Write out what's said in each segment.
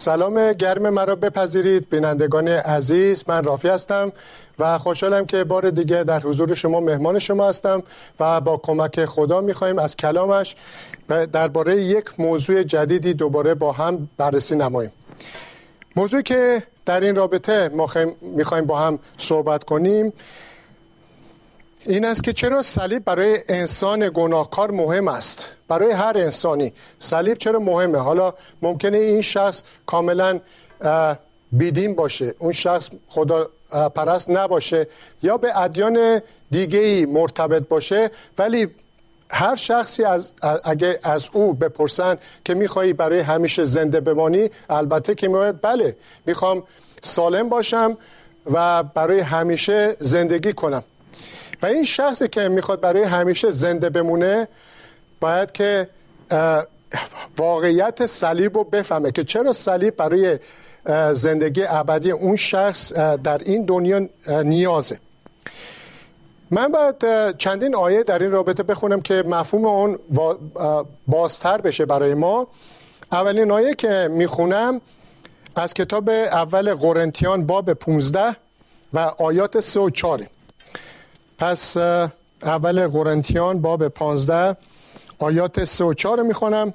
سلام گرم مرا بپذیرید بینندگان عزیز من رافی هستم و خوشحالم که بار دیگه در حضور شما مهمان شما هستم و با کمک خدا می‌خواهیم از کلامش درباره یک موضوع جدیدی دوباره با هم بررسی نماییم. موضوعی که در این رابطه ما می‌خوایم با هم صحبت کنیم این است که چرا صلیب برای انسان گناهکار مهم است؟ برای هر انسانی. صلیب چرا مهمه؟ حالا ممکنه این شخص کاملا بیدین باشه اون شخص خدا پرست نباشه یا به ادیان دیگه ای مرتبط باشه ولی هر شخصی از اگه از او بپرسن که میخوایی برای همیشه زنده بمانی البته که می‌گوید بله می‌خوام سالم باشم و برای همیشه زندگی کنم. و این شخصی که می‌خواد برای همیشه زنده بمونه باید که واقعیت صلیب رو بفهمه که چرا صلیب برای زندگی ابدی اون شخص در این دنیا نیازه. من باید چندین آیه در این رابطه بخونم که مفهوم اون بازتر بشه برای ما. اولین آیه که می‌خونم از کتاب اول قرنتیان باب 15 و آیات 3 و 4 پس اول قرنتیان باب 15 آیات 3 و 4 می‌خونم.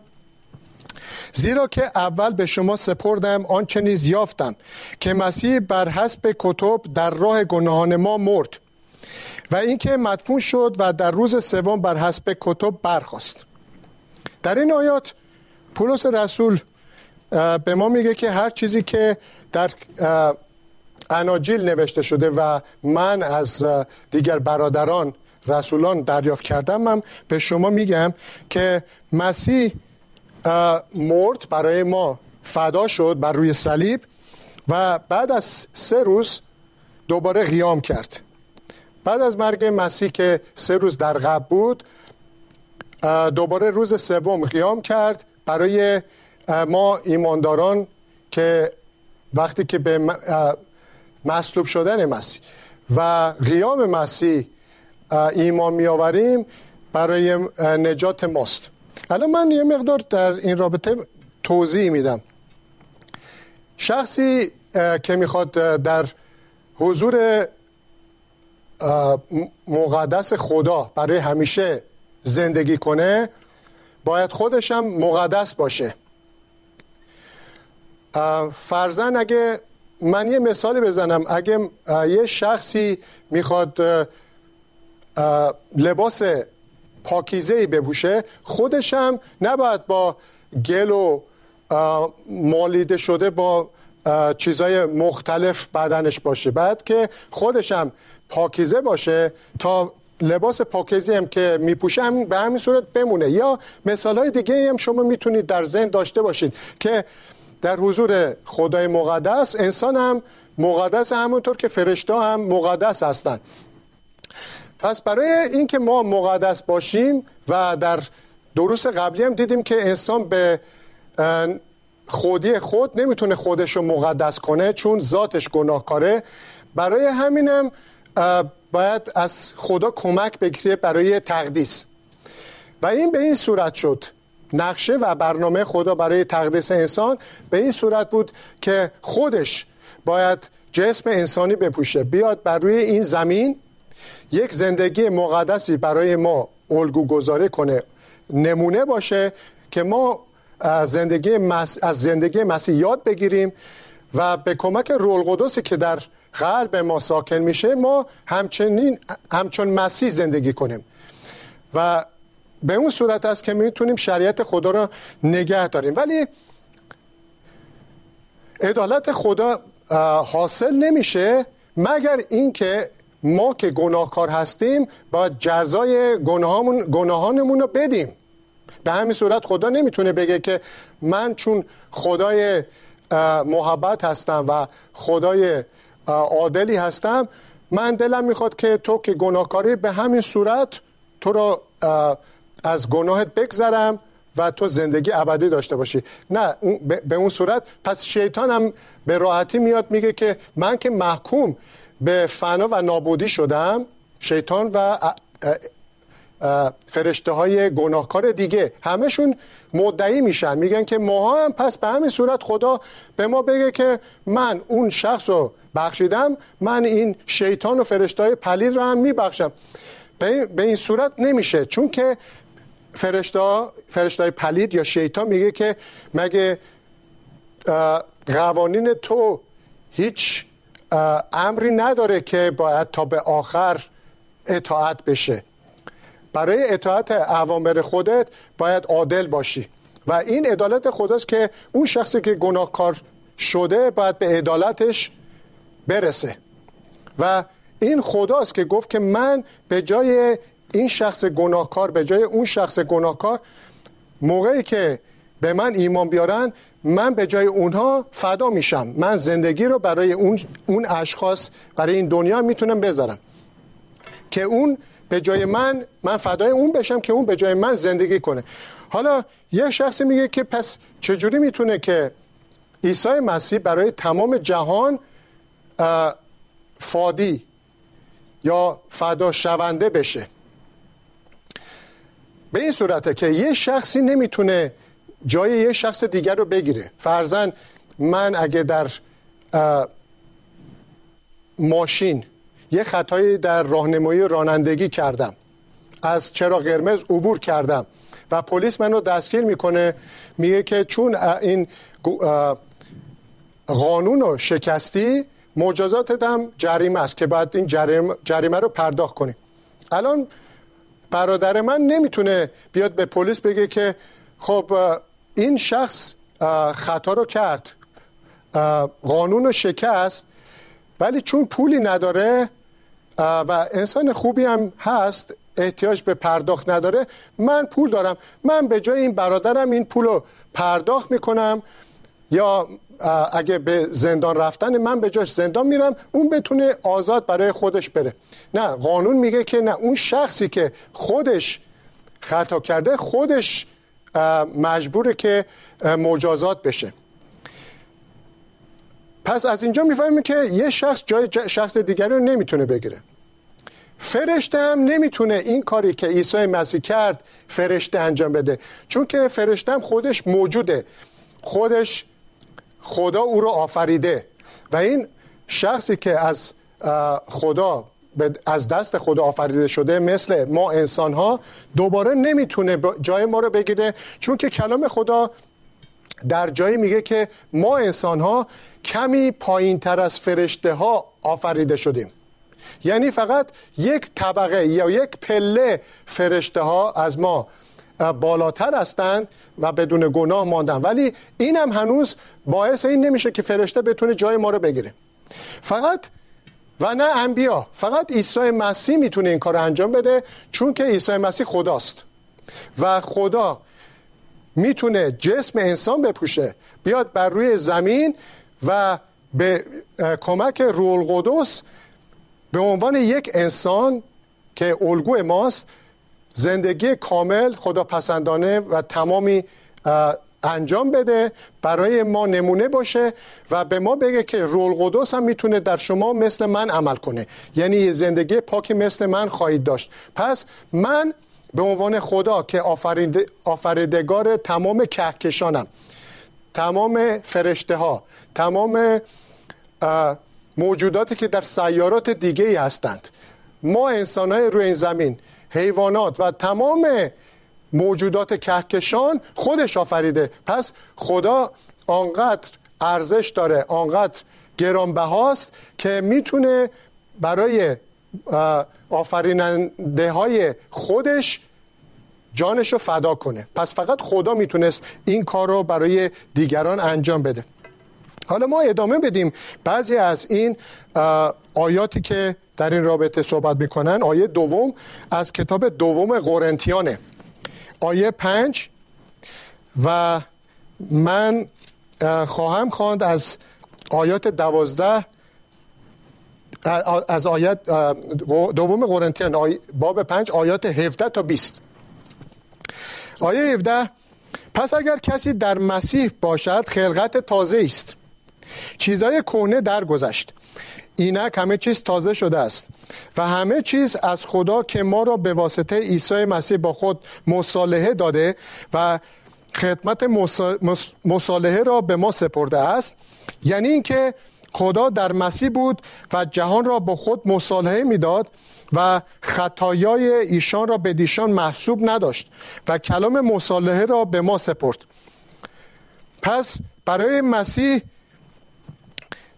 زیرا که اول به شما سپردم آنچه نیز یافتم که مسیح بر حسب کتب در راه گناهان ما مرد و اینکه مدفون شد و در روز سوم بر حسب کتب برخواست در این آیات پولس رسول به ما میگه که هر چیزی که در اناجیل نوشته شده و من از دیگر برادران رسولان دریافت کردم. من به شما میگم که مسیح مرد برای ما فدا شد بر روی صلیب و بعد از سه روز دوباره قیام کرد. بعد از مرگ مسیح که سه روز در قبل بود دوباره روز سوم قیام کرد برای ما ایمانداران که وقتی که به مصلوب شدن مسیح و قیام مسیح ایمان میآوریم برای نجات ماست. الان من یه مقدار در این رابطه توضیح میدم. شخصی که می‌خواد در حضور مقدس خدا برای همیشه زندگی کنه باید خودش هم مقدس باشه. فرزن اگه من یه مثالی بزنم. اگه یه شخصی می‌خواد لباس پاکیزه ای بپوشه خودش هم نباید با گل و مالیده شده با چیزای مختلف بدنش باشه. بعد که خودش هم پاکیزه باشه تا لباس پاکیزه هم که میپوشه هم به همین صورت بمونه. یا مثال های دیگه هم شما می‌تونید در ذهن داشته باشید که در حضور خدای مقدس انسان هم مقدس همونطور که فرشته هم مقدس هستند. پس برای اینکه ما مقدس باشیم و در دروس قبلی هم دیدیم که انسان به خودی خود نمی‌تونه خودش رو مقدس کنه چون ذاتش گناهکاره. برای همینم باید از خدا کمک بگیره برای تقدیس. و این به این صورت شد. نقشه و برنامه خدا برای تقدیس انسان به این صورت بود که خودش باید جسم انسانی بپوشه بیاد بر روی این زمین یک زندگی مقدسی برای ما الگو گذاره کنه نمونه باشه که ما از زندگی, مس... از زندگی مسیح یاد بگیریم و به کمک رول قدسی که در قلب ما ساکن میشه ما همچنین همچون مسیح زندگی کنیم. و به اون صورت است که می‌تونیم شریعت خدا را نگه داریم. ولی عدالت خدا حاصل نمیشه مگر اینکه ما که گناهکار هستیم باید جزای گناهانمون رو بدیم. به همین صورت خدا نمی‌تونه بگه که من چون خدای محبت هستم و خدای عادلی هستم من دلم می‌خواد که تو که گناهکاری به همین صورت تو رو از گناهت بگذرم و تو زندگی ابدی داشته باشی. نه به اون صورت پس شیطان هم به راحتی میاد میگه که من که محکوم به فنا و نابودی شدم شیطان و فرشته های گناهکار دیگه همشون مدعی میشن. میگن که ما هم پس به همین صورت خدا به ما بگه که من اون شخص رو بخشیدم من این شیطان و فرشته های پلید رو هم میبخشم. به این صورت نمیشه. چون که فرشته های پلید یا شیطان میگه که مگه قوانین تو هیچ امری نداره که باید تا به آخر اطاعت بشه. برای اطاعت اوامر خودت باید عادل باشی. و این عدالت خداست که اون شخصی که گناهکار شده باید به عدالتش برسه. و این خداست که گفت که من به جای این شخص گناهکار به جای اون شخص گناهکار موقعی که به من ایمان بیارن من به جای اونها فدا میشم. من زندگی رو برای اون, اون اشخاص برای این دنیا می‌تونم بذارم. که اون به جای من من فدای اون بشم که اون به جای من زندگی کنه. حالا یه شخصی میگه که پس چجوری می‌تونه که عیسی مسیح برای تمام جهان فادی یا فدا شونده بشه؟ به این صورته که یه شخصی نمی‌تونه جای یه شخص دیگر رو بگیره. فرزن من اگه در ماشین یه خطایی در راهنمایی رانندگی کردم. از چرا قرمز عبور کردم و پلیس منو دستگیر می‌کنه میگه که چون این قانون رو شکستی مجازاتت هم جریمه است که باید این جریمه, رو پرداخت کنی. الان برادر من نمی‌تونه بیاد به پلیس بگه که خب این شخص خطا رو کرد. قانون رو شکست ولی چون پولی نداره و انسان خوبی هم هست احتیاج به پرداخت نداره من پول دارم. من به جای این برادرم این پول رو پرداخت می‌کنم یا اگه به زندان رفتن من به جاش زندان میرم اون بتونه آزاد برای خودش بره. نه قانون میگه که نه اون شخصی که خودش خطا کرده خودش مجبوره که مجازات بشه. پس از اینجا می‌فهمیم که یه شخص جای شخص دیگری رو نمی‌تونه بگیره. فرشته هم نمی‌تونه این کاری که عیسی مسیح کرد فرشته انجام بده. چون که فرشته هم خودش موجوده. خودش خدا او رو آفریده. و این شخصی که از خدا از دست خدا آفریده شده مثل ما انسان ها دوباره نمی‌تونه جای ما رو بگیره. چون که کلام خدا در جایی میگه که ما انسان ها کمی پایین تر از فرشته ها آفریده شدیم. یعنی فقط یک طبقه یا یک پله فرشته ها از ما بالاتر هستند و بدون گناه ماندن. ولی این هم هنوز باعث این نمیشه که فرشته بتونه جای ما رو بگیره. فقط و نه انبیا فقط عیسی مسیح می‌تونه این کار انجام بده چون که عیسی مسیح خداست. و خدا می‌تونه جسم انسان بپوشه بیاد بر روی زمین و به کمک روح القدس به عنوان یک انسان که الگوی ماست زندگی کامل خدا پسندانه و تمامی انجام بده برای ما نمونه باشه و به ما بگه که رول قدس هم می‌تونه در شما مثل من عمل کنه. یعنی یه زندگی پاک مثل من خواهید داشت. پس من به عنوان خدا که آفریدگار تمام کهکشانم تمام فرشته ها تمام موجوداتی که در سیارات دیگه ای هستند ما انسان های روی این زمین حیوانات و تمام موجودات کهکشان خودش آفریده. پس خدا آنقدر ارزش داره آنقدر گرانبهاست که می‌تونه برای آفریننده های خودش جانش رو فدا کنه. پس فقط خدا می‌تونست این کار رو برای دیگران انجام بده. حالا ما ادامه بدیم. بعضی از این آیاتی که در این رابطه صحبت می‌کنن آیه دوم از کتاب دوم قرنتیانه. آیه پنج و من خواهم خواند از آیات دوازده از آیت دوم قرنتیان باب پنج آیات 17 تا 20 آیه 17 پس اگر کسی در مسیح باشد خلقت تازه است. چیزای کهنه درگذشت. اینک همه چیز تازه شده است و همه چیز از خدا که ما را به واسطه عیسی مسیح با خود مصالحه داده و خدمت مصالحه را به ما سپرده است یعنی اینکه خدا در مسیح بود و جهان را با خود مصالحه می‌داد و خطایای ایشان را به دیشان محسوب نداشت و کلام مصالحه را به ما سپرد. پس برای مسیح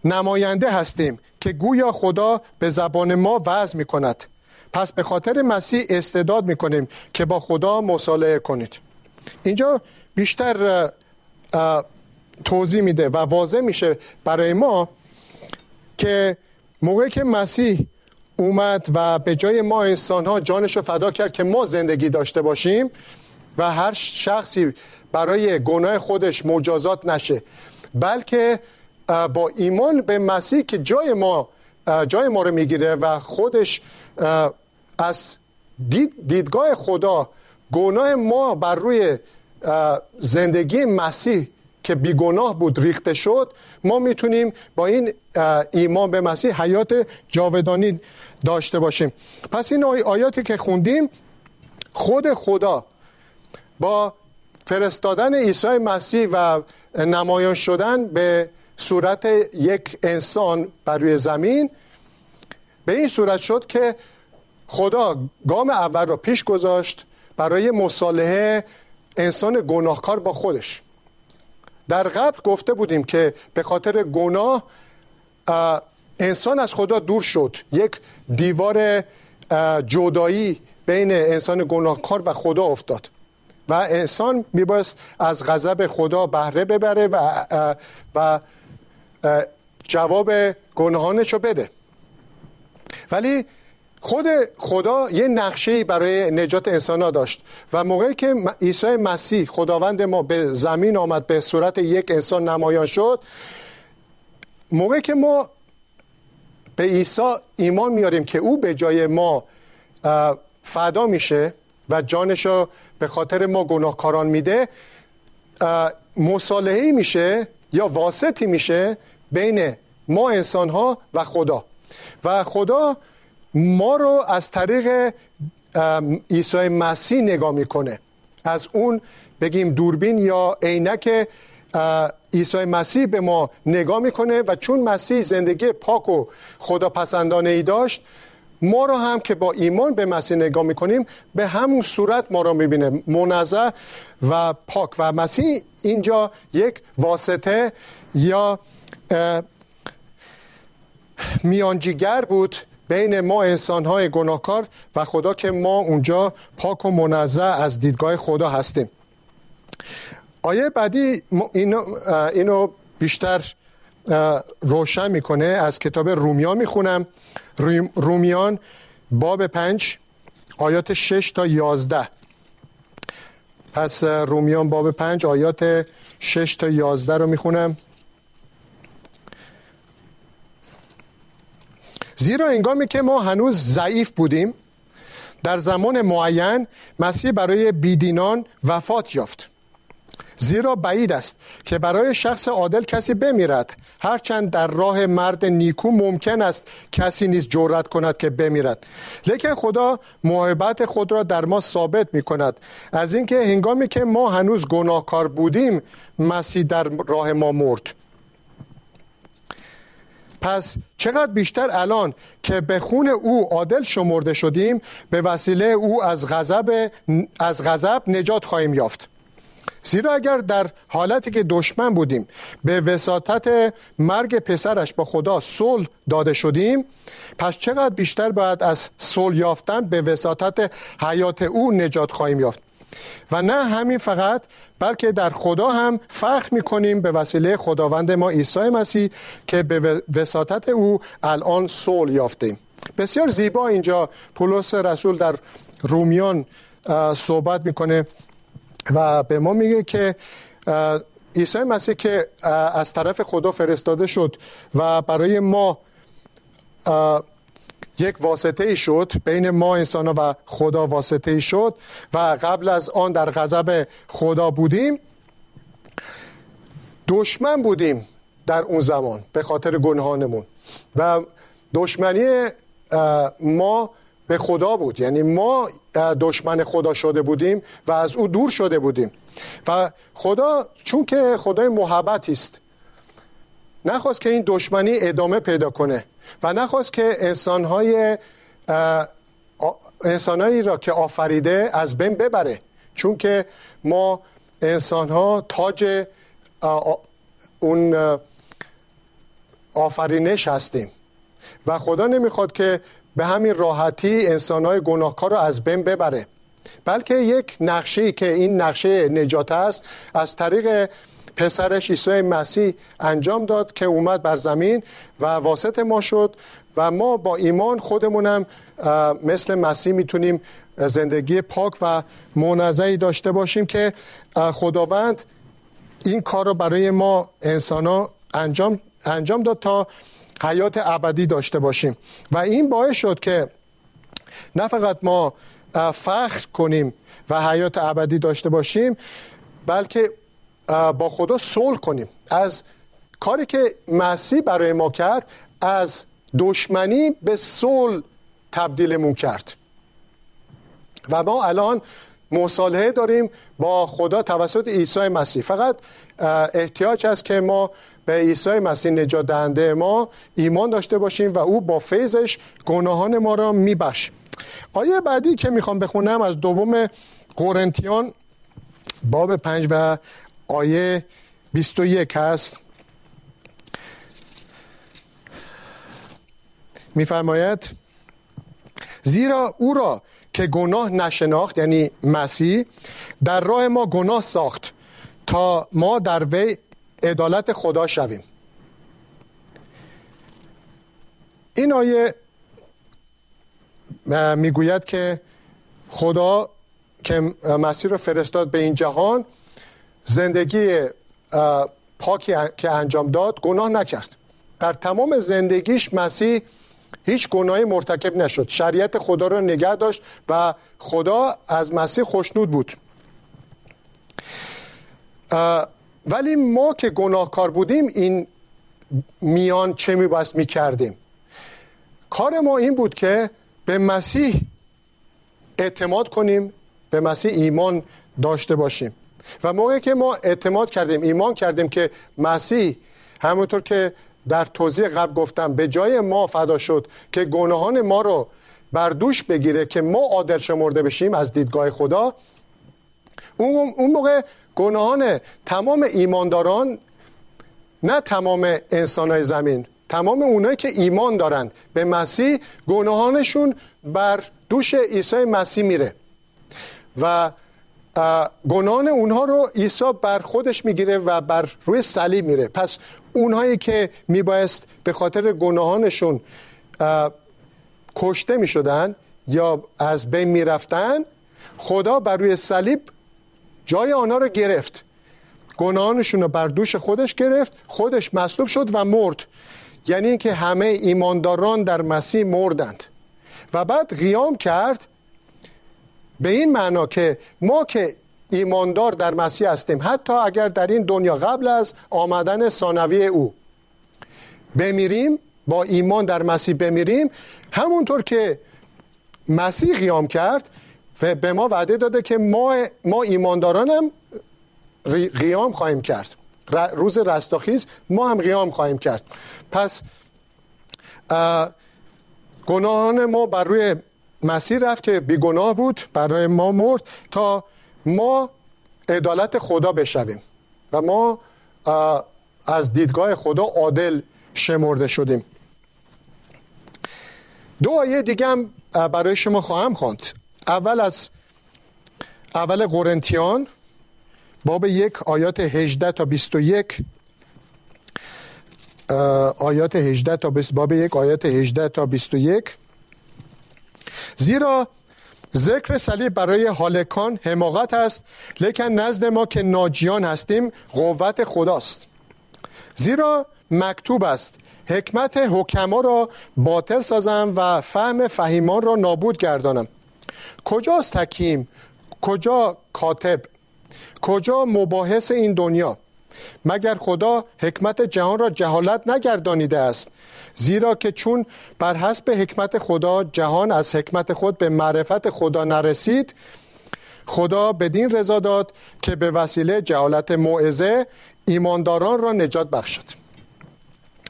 نماینده هستیم که گویا خدا به زبان ما وضع می کند پس به خاطر مسیح استعداد می کنیم که با خدا مصالحه کنید. اینجا بیشتر توضیح میده و واضح میشه برای ما که موقعی که مسیح اومد و به جای ما انسان ها جانش رو فدا کرد که ما زندگی داشته باشیم و هر شخصی برای گناه خودش مجازات نشه بلکه با ایمان به مسیح که جای ما جای ما رو می‌گیره و خودش از دید دیدگاه خدا گناه ما بر روی زندگی مسیح که بیگناه بود ریخته شد ما می‌تونیم با این ایمان به مسیح حیات جاودانی داشته باشیم. پس این آیاتی که خوندیم خود خدا با فرستادن عیسی مسیح و نمایان شدن به صورت یک انسان بر روی زمین. به این صورت شد که خدا گام اول را پیش گذاشت برای مصالحه انسان گناهکار با خودش. در قبل گفته بودیم که به خاطر گناه انسان از خدا دور شد. یک دیوار جدایی بین انسان گناهکار و خدا افتاد و انسان میبایست از غضب خدا بهره ببره و, و جواب گناهانش رو بده. ولی خود خدا یه نقشه برای نجات انسان ها داشت و موقعی که عیسی مسیح خداوند ما به زمین آمد به صورت یک انسان نمایان شد موقعی که ما به عیسی ایمان میاریم که او به جای ما فدا میشه و جانش رو به خاطر ما گناهکاران میده مصالحه میشه یا واسطی میشه بین ما انسان ها و خدا. و خدا ما رو از طریق عیسی مسیح نگاه می‌کنه. از اون بگیم دوربین یا عینک عیسی مسیح به ما نگاه می‌کنه و چون مسیح زندگی پاک و خدا پسندانه ای داشت ما رو هم که با ایمان به مسیح نگاه می‌کنیم به همون صورت ما رو می‌بینه. منزه و پاک. و مسیح اینجا یک واسطه یا میانجیگر بود بین ما انسان های گناهکار و خدا که ما اونجا پاک و منزه از دیدگاه خدا هستیم. آیه بعدی اینو, اینو بیشتر روشن می‌کنه از کتاب رومیان می‌خونم. رومیان باب پنج آیات شش تا یازده. پس رومیان باب پنج آیات شش تا یازده رو می‌خونم. زیرا انگامی که ما هنوز ضعیف بودیم در زمان معین مسیح برای بیدینان وفات یافت. زیرا بعید است که برای شخص عادل کسی بمیرد. هرچند در راه مرد نیکو ممکن است کسی نیز جرأت کند که بمیرد. لیکن خدا محبت خود را در ما ثابت می کند از اینکه هنگامی که ما هنوز گناهکار بودیم مسیح در راه ما مرد. پس چقدر بیشتر الان که به خون او عادل شمرده شدیم به وسیله او از غضب از غضب نجات خواهیم یافت. زیرا اگر در حالتی که دشمن بودیم به وساطت مرگ پسرش با خدا صلح داده شدیم پس چقدر بیشتر باید از صلح یافتن به وساطت حیات او نجات خواهیم یافت؟ و نه همین فقط بلکه در خدا هم فخر می کنیم به وسیله خداوند ما عیسی مسیح که به وساطت او الان صلح یافتیم. بسیار زیبا اینجا پولس رسول در رومیان صحبت می‌کنه و به ما میگه که عیسی مسیح که از طرف خدا فرستاده شد و برای ما یک واسطه ای شد بین ما انسان و خدا واسطه ای شد و قبل از آن در غضب خدا بودیم. دشمن بودیم در اون زمان به خاطر گناهانمون و دشمنی ما به خدا بود. یعنی ما دشمن خدا شده بودیم و از او دور شده بودیم. و خدا چون که خدای محبتی است نخواست که این دشمنی ادامه پیدا کنه و نخواست که انسانهای انسانهایی را که آفریده از بین ببره. چون که ما انسان تاج اون آفرینش هستیم. و خدا نمی‌خواد که به همین راحتی انسانهای گناهکار رو از بین ببره. بلکه یک نقشه که این نقشه نجات است از طریق پسرش عیسی مسیح انجام داد که اومد بر زمین و واسط ما شد و ما با ایمان خودمونم مثل مسیح می‌تونیم زندگی پاک و منظعی داشته باشیم که خداوند این کار رو برای ما انسان ها انجام, انجام داد تا حیات ابدی داشته باشیم. و این باعث شد که نه فقط ما فخر کنیم و حیات ابدی داشته باشیم بلکه با خدا صلح کنیم. از کاری که مسیح برای ما کرد از دشمنی به صلح تبدیلمون کرد. و ما الان مصالحه داریم با خدا توسط عیسی مسیح. فقط احتیاج است که ما به عیسی مسیح نجات دهنده ما ایمان داشته باشیم و او با فیضش گناهان ما را میبخش. آیه بعدی که می‌خوام بخونم از دوم قرنتیان باب پنج و آیه 21 هست. میفرماید زیرا او را که گناه نشناخت یعنی مسیح در راه ما گناه ساخت تا ما در وی عدالت خدا شویم. این آیه می‌گوید که خدا که مسیح را فرستاد به این جهان زندگی پاکی که انجام داد گناه نکرد. در تمام زندگیش مسیح هیچ گناهی مرتکب نشد. شریعت خدا را نگه داشت و خدا از مسیح خوشنود بود. ولی ما که گناهکار بودیم این میان چه میباست می‌کردیم؟ کار ما این بود که به مسیح اعتماد کنیم به مسیح ایمان داشته باشیم. و موقعی که ما اعتماد کردیم ایمان کردیم که مسیح همونطور که در توضیح قبل گفتم به جای ما فدا شد که گناهان ما رو بر دوش بگیره که ما عادل شمرده بشیم از دیدگاه خدا اون موقع گناهان تمام ایمانداران نه تمام انسان زمین تمام اونایی که ایمان دارن به مسیح گناهانشون بر دوش عیسی مسیح میره. و گناهان اونها رو عیسی بر خودش می‌گیره و بر روی صلیب میره. پس اونهایی که میبایست به خاطر گناهانشون کشته می‌شدن یا از بین می‌رفتن خدا بر روی صلیب جای آنها رو گرفت. گناهانشون رو بر دوش خودش گرفت خودش مصلوب شد و مرد. یعنی اینکه همه ایمانداران در مسیح مردند. و بعد قیام کرد به این معنا که ما که ایماندار در مسیح هستیم حتی اگر در این دنیا قبل از آمدن ثانوی او بمیریم با ایمان در مسیح بمیریم همونطور که مسیح قیام کرد و به ما وعده داده که ما, ما ایماندارانم قیام خواهیم کرد. روز رستاخیز ما هم قیام خواهیم کرد. پس گناهان ما بر روی مسیح رفت که بیگناه بود برای ما مرد تا ما عدالت خدا بشویم و ما از دیدگاه خدا عادل شمرده شدیم. دو آیه دیگه هم برای شما خواهم خواند. اول از اول قرنتیان باب یک آیات 18 تا 21 آیات 18 تا باب یک آیات 18 تا 21 زیرا ذکر صلیب برای حالکان حماقت است لیکن نزد ما که ناجیان هستیم قوت خداست. زیرا مکتوب است حکمت حکما را باطل سازم و فهم فهیمان را نابود گردانم. کجاست حکیم؟ کجا کاتب؟ کجا مباحث این دنیا؟ مگر خدا حکمت جهان را جهالت نگردانیده است؟ زیرا که چون بر حسب حکمت خدا جهان از حکمت خود به معرفت خدا نرسید خدا بدین رضا داد که به وسیله جهالت موعظه ایمانداران را نجات بخشد.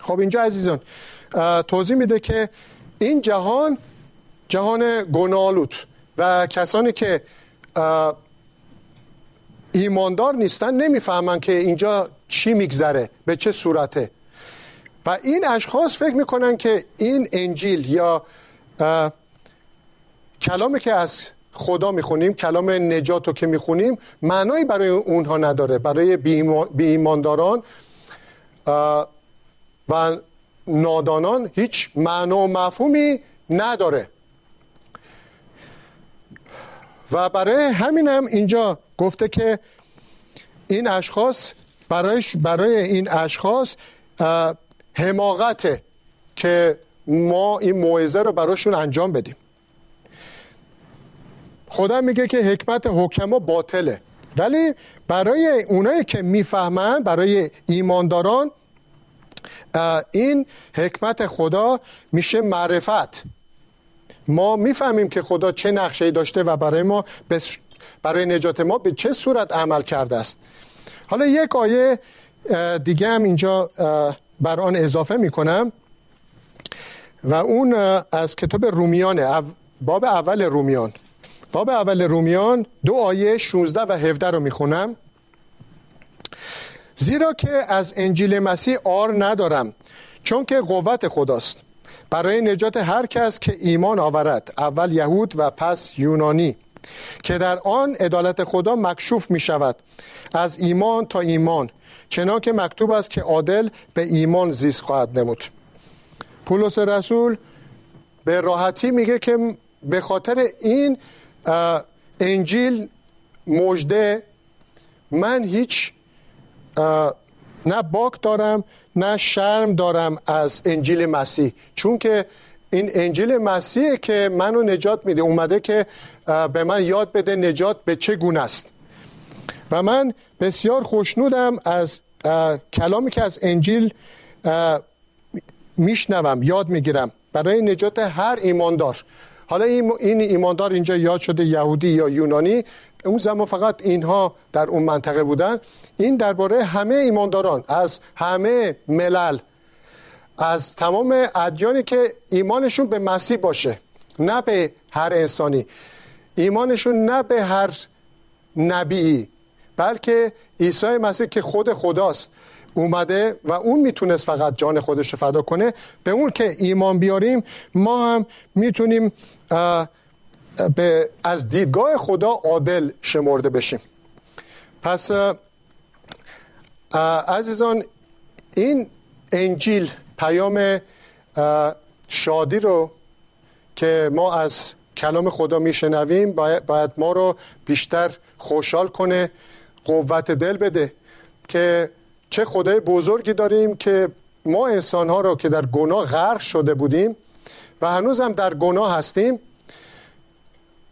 خب اینجا عزیزان توضیح میده که این جهان جهان گنالوت و کسانی که ایماندار نیستن نمی‌فهمن که اینجا چی میگذره به چه صورته. و این اشخاص فکر می‌کنن که این انجیل یا کلامی که از خدا می‌خونیم کلام نجات رو که می‌خونیم معنایی برای اونها نداره. برای بی ایمانداران و نادانان هیچ معنا و مفهومی نداره. و برای همینم اینجا گفته که این اشخاص برای, برای این اشخاص حماقته که ما این موعظه رو براشون انجام بدیم. خدا میگه که حکمت حکما باطله. ولی برای اونایی که می‌فهمن برای ایمانداران این حکمت خدا میشه معرفت. ما می‌فهمیم که خدا چه نقشه داشته و برای ما برای نجات ما به چه صورت عمل کرده است. حالا یک آیه دیگه هم اینجا بر آن اضافه می‌کنم. و اون از کتاب رومیان باب اول رومیان. باب اول رومیان دو آیه 16 و 17 رو می‌خونم. زیرا که از انجیل مسیح آر ندارم چون که قوت خداست. برای نجات هر کس که ایمان آورد اول یهود و پس یونانی که در آن عدالت خدا مکشوف می شود از ایمان تا ایمان. چنان که مکتوب است که عادل به ایمان زیست خواهد نمود. پولس رسول به راحتی میگه که به خاطر این انجیل مجده من هیچ نه باک دارم نه شرم دارم از انجیل مسیح. چون که این انجیل مسیح که منو نجات میده اومده که به من یاد بده نجات به چه گونه است. و من بسیار خوشنودم از کلامی که از انجیل میشنوم یاد می‌گیرم. برای نجات هر ایماندار. حالا این ایماندار اینجا یاد شده یهودی یا یونانی. اون زمان فقط اینها در اون منطقه بودن. این درباره همه ایمانداران از همه ملل از تمام ادیانی که ایمانشون به مسیح باشه نه به هر انسانی. ایمانشون نه به هر نبی. بلکه عیسی مسیح که خود خداست اومده و اون می‌تونست فقط جان خودش رو فدا کنه. به اون که ایمان بیاریم ما هم می‌تونیم به از دیدگاه خدا عادل شمرده بشیم. پس عزیزان این انجیل پیام شادی رو که ما از کلام خدا میشنویم باید ما رو بیشتر خوشحال کنه. قوت دل بده که چه خدای بزرگی داریم که ما انسان ها رو که در گناه غرق شده بودیم و هنوز هم در گناه هستیم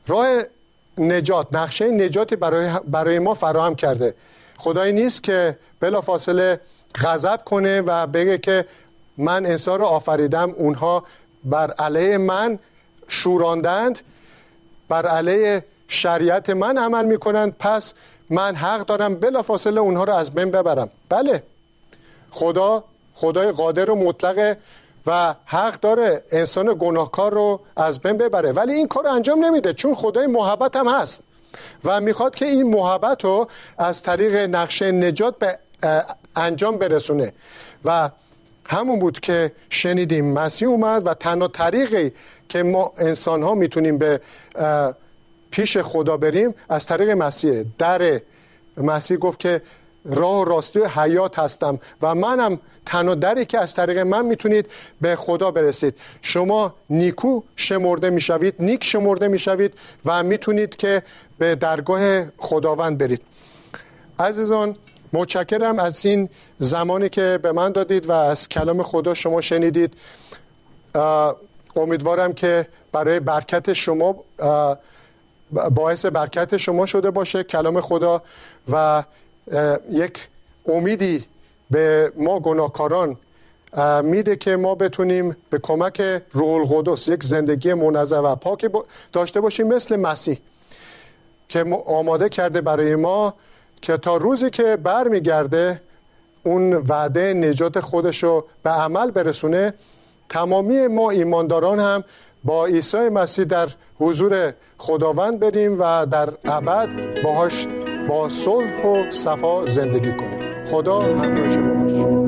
راه نجات نقشه نجاتی برای, برای ما فراهم کرده. خدایی نیست که بلا فاصله غضب کنه و بگه که من انسان رو آفریدم اونها بر علیه من شوراندند بر علیه شریعت من عمل می‌کنند. پس من حق دارم بلا فاصله اونها رو از بین ببرم. بله. خدا خدای قادر و مطلق و حق داره انسان گناهکار رو از بین ببره. ولی این کار انجام نمیده چون خدای محبت هم هست و می‌خواد که این محبت رو از طریق نقشه نجات به انجام برسونه. و همون بود که شنیدیم مسیح اومد و تنها طریقی که ما انسان ها می‌تونیم به پیش خدا بریم از طریق مسیح. در مسیح گفت که راه و راستی حیات هستم و منم تنها دری که از طریق من می‌تونید به خدا برسید. شما نیکو شمرده می‌شوید نیک شمرده می‌شوید و می‌تونید که به درگاه خداوند برید. عزیزان متشکرم از این زمانی که به من دادید و از کلام خدا شما شنیدید. امیدوارم که برای برکت شما باعث برکت شما شده باشه کلام خدا و یک امیدی به ما گناهکاران میده که ما بتونیم به کمک روح القدس یک زندگی منظم و پاکی داشته باشیم مثل مسیح که آماده کرده برای ما که تا روزی که برمیگرده اون وعده نجات خودش رو به عمل برسونه. تمامی ما ایمانداران هم با عیسی مسیح در حضور خداوند بریم و در ابد باهاش با صلح و صفا زندگی کنیم. خدا همراه شما باشه.